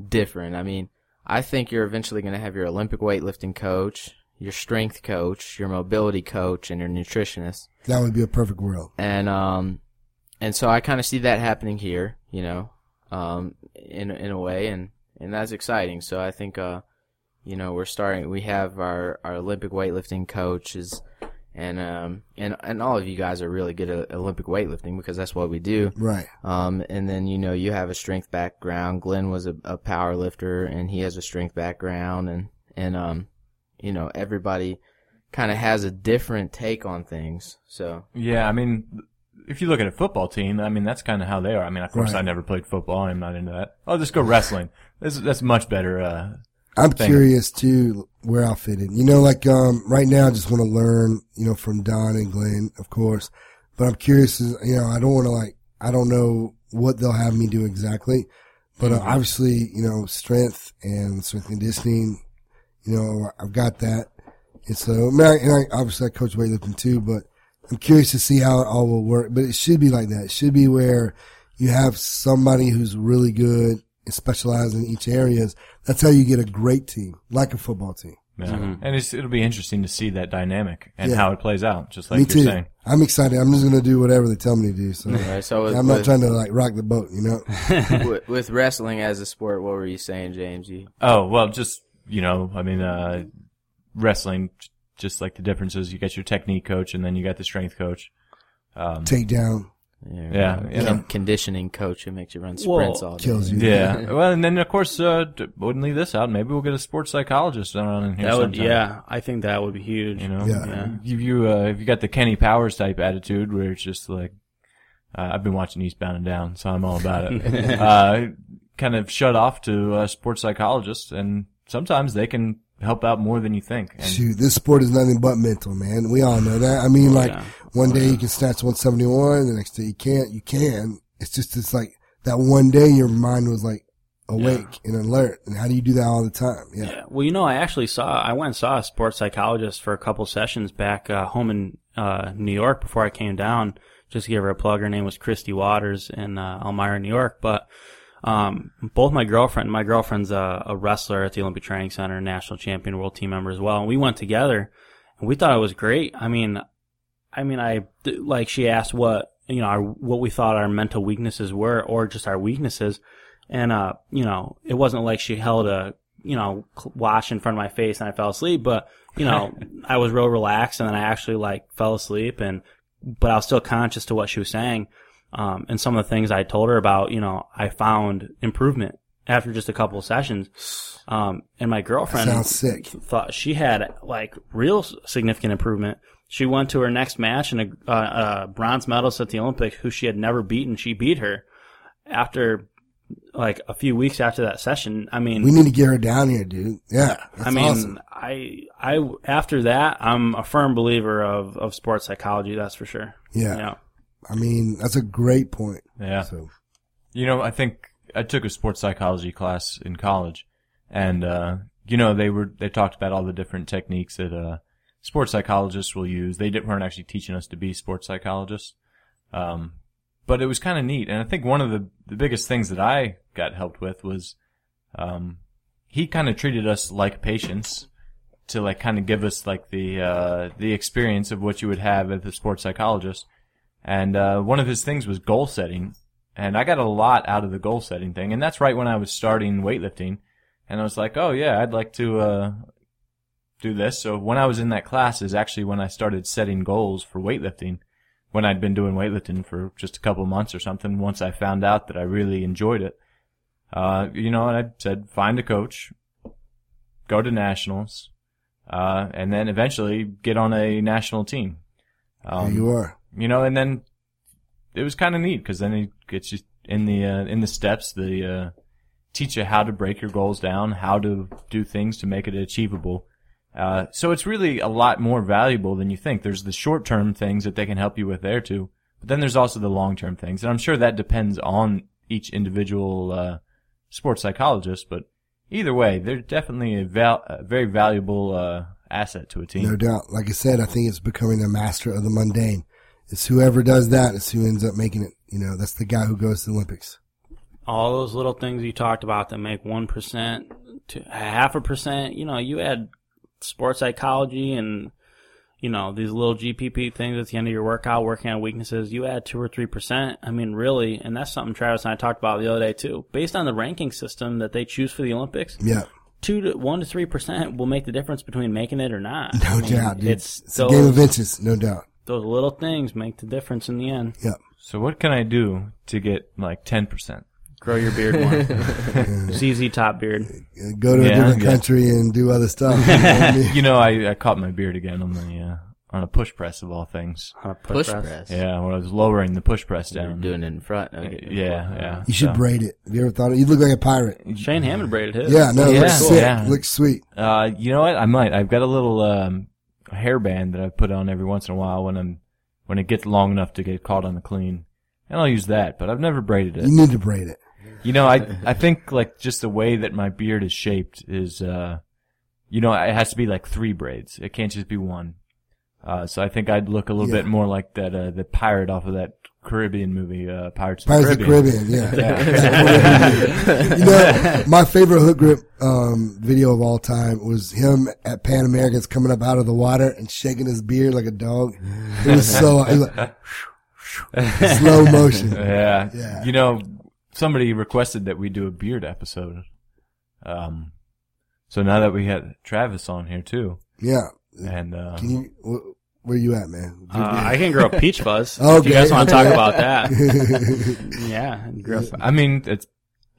different. I mean, I think you're eventually going to have your Olympic weightlifting coach, your strength coach, your mobility coach, and your nutritionist That would be a perfect world. and um and so I kind of see that happening here, you know, um in in a way, and and that's exciting. So I think uh you know we're starting. We have our our Olympic weightlifting coaches, and um and and all of you guys are really good at Olympic weightlifting because that's what we do. Right. Um, and then you know you have a strength background. Glenn was a, a power lifter, and he has a strength background, and and um, you know everybody kind of has a different take on things. So Yeah, I mean, if you look at a football team, I mean, that's kind of how they are. I mean, of course, Right. I never played football. I'm not into that. I'll just go wrestling. That's, that's much better. Uh, I'm Thing. curious too where I'll fit in. You know, like um, right now, I just want to learn. You know, from Don and Glenn, of course. But I'm curious. You know, I don't want to like. I don't know what they'll have me do exactly. But uh, obviously, you know, strength and strength conditioning. You know, I've got that. And so, I I, and I, obviously, I coach weightlifting too. But I'm curious to see how it all will work. But it should be like that. It should be where you have somebody who's really good and specialize in each areas. That's how you get a great team, like a football team. yeah. And it's, it'll be interesting to see that dynamic and Yeah. how it plays out, just like Me you're too. saying. I'm excited. I'm just going to do whatever they tell me to do. So right, so with, I'm not with, trying to like rock the boat, you know? with, with wrestling as a sport, what were you saying, James? You Oh, well, just, you know, I mean, uh, wrestling, just like the differences, you get your technique coach and then you got the strength coach. Um, Take down Yeah, con- yeah. conditioning coach who makes you run sprints all day. kills you. yeah. Well, and then of course, uh, wouldn't leave this out. Maybe we'll get a sports psychologist on in here That would, sometime. yeah, I think that would be huge. You know, Yeah. Yeah. you you uh, if you got the Kenny Powers type attitude where it's just like, uh, I've been watching Eastbound and Down, so I'm all about it. uh, kind of shut off to uh, sports psychologists, and sometimes they can help out more than you think. And Shoot, this sport is nothing but mental, man. We all know that. I mean, like yeah. One day you can snatch 171, the next day you can't. You can. It's just, it's like that one day your mind was like awake and alert. And how do you do that all the time? Yeah. Yeah. Well, you know, I actually saw, I went and saw a sports psychologist for a couple sessions back uh, home in uh, New York before I came down. Just to give her a plug, her name was Christy Waters in uh, Elmira, New York. But um, both my girlfriend, and my girlfriend's a, a wrestler at the Olympic Training Center, national champion, world team member as well. And we went together, and we thought it was great. I mean, I mean, I like she asked what you know our, what we thought our mental weaknesses were, or just our weaknesses, and uh, you know, it wasn't like she held a you know watch in front of my face and I fell asleep, but you know, I was real relaxed, and then I actually like fell asleep, and but I was still conscious to what she was saying, um, and some of the things I told her about, you know, I found improvement after just a couple of sessions. Um, and my girlfriend Sounds sick. thought she had like real significant improvement. She went to her next match and a, uh, a bronze medalist at the Olympics who she had never beaten. She beat her after like a few weeks after that session. I mean, We need to get her down here, dude. Yeah. That's I mean, awesome. I, I, after that, I'm a firm believer of, of sports psychology. That's for sure. Yeah. Yeah. I mean, that's a great point. yeah, So you know, I think I took a sports psychology class in college, and uh, you know, they were they talked about all the different techniques that uh, sports psychologists will use. They didn't, weren't actually teaching us to be sports psychologists, um, but it was kind of neat. And I think one of the the biggest things that I got helped with was um, he kind of treated us like patients to like kind of give us like the uh, the experience of what you would have with a sports psychologist. And uh, one of his things was goal setting, and I got a lot out of the goal setting thing. And that's right when I was starting weightlifting, and I was like, oh yeah, I'd like to uh, do this. So when I was in that class is actually when I started setting goals for weightlifting. When I'd been doing weightlifting for just a couple months or something, once I found out that I really enjoyed it, uh, you know, and I said, find a coach, go to nationals, uh, and then eventually get on a national team. Um, you are. you know, and then it was kind of neat because then it gets you in the uh, in the steps. The uh, teach you how to break your goals down, how to do things to make it achievable. Uh, so it's really a lot more valuable than you think. There's the short term things that they can help you with there too, but then there's also the long term things, and I'm sure that depends on each individual uh, sports psychologist. But either way, they're definitely a, val- a very valuable uh, asset to a team. No doubt. Like I said, I think it's becoming a master of the mundane. It's whoever does that is who ends up making it. You know, that's the guy who goes to the Olympics. all those little things you talked about that make one percent to half a percent. You know, you add sports psychology and you know these little GPP things at the end of your workout, working on weaknesses. You add two or three percent. I mean, really, and that's something Travis and I talked about the other day too. Based on the ranking system that they choose for the Olympics, Yeah. two to one to three percent will make the difference between making it or not. No I mean, doubt, dude. It's, It's a game of inches, no doubt. those little things make the difference in the end. Yeah. So what can I do to get like ten percent? Grow your beard more. ZZ top beard. Go to a Yeah, different yeah. country and do other stuff. You know what I mean? You know, I, I caught my beard again on the uh, on a push press of all things. Uh, Push press. press. Yeah, when I was lowering the push press You're down. doing it in front. Okay. Yeah, yeah. You should So, braid it. Have you ever thought of You look like a pirate. Shane Hamman braided his. Yeah, no, it Yeah, looks cool. sick. Yeah. Looks sweet. Uh, you know what? I might. I've got a little um, hairband that I put on every once in a while when I'm when it gets long enough to get caught on the clean, and I'll use that. But I've never braided it. You need to braid it. You know, I I think like just the way that my beard is shaped is, uh, you know, it has to be like three braids. It can't just be one. Uh, so I think I'd look a little Yeah. bit more like that uh, the pirate off of that Caribbean movie, uh, Pirates, Pirates of of the the Caribbean. Caribbean, yeah. you know, my favorite hook grip um, video of all time was him at Pan Americans coming up out of the water and shaking his beard like a dog. It was so it was like, slow motion. Yeah. Yeah. You know, somebody requested that we do a beard episode. Um, so now that we had Travis on here too, Yeah. and uh, Can you? Wh- where you at, man? Uh, I can grow peach fuzz. If Okay. you guys want to talk about that. yeah. Grow, I mean, it's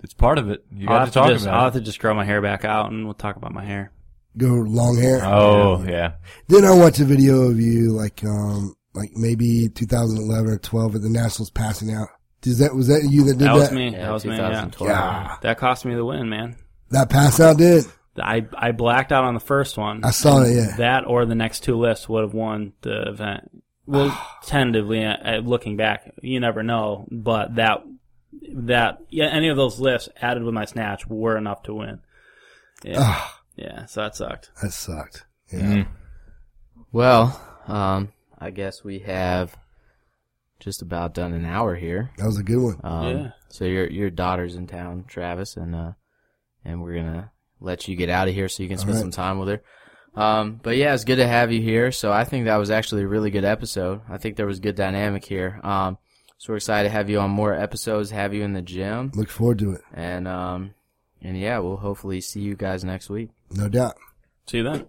it's part of it. You I'll, got have to to talk just, I'll about have to just grow my hair back out and we'll talk about my hair. Go long hair. Oh yeah. Then I watched a video of you, like, um, like maybe 2011 or 12 at the Nationals passing out. Is that was that you that did That that? was me. Yeah, that was me. Yeah. Yeah. That cost me the win, man. That pass out did. I I blacked out on the first one. I saw it. Yeah. That or the next two lists would have won the event. Well, tentatively, uh, uh, looking back, you never know. But that that yeah, any of those lifts added with my snatch were enough to win. Yeah, Ah, yeah. So that sucked. that sucked. Yeah. Mhm. Well, um, I guess we have just about done an hour here. That was a good one. Um, Yeah. So your your daughter's in town, Travis, and uh, and we're gonna let you get out of here so you can spend right. some time with her. Um, but yeah, it's good to have you here. So I think that was actually a really good episode. I think there was good dynamic here. Um, so we're excited to have you on more episodes, have you in the gym, Look forward to it. and um, and yeah, we'll hopefully see you guys next week. No doubt. See you then.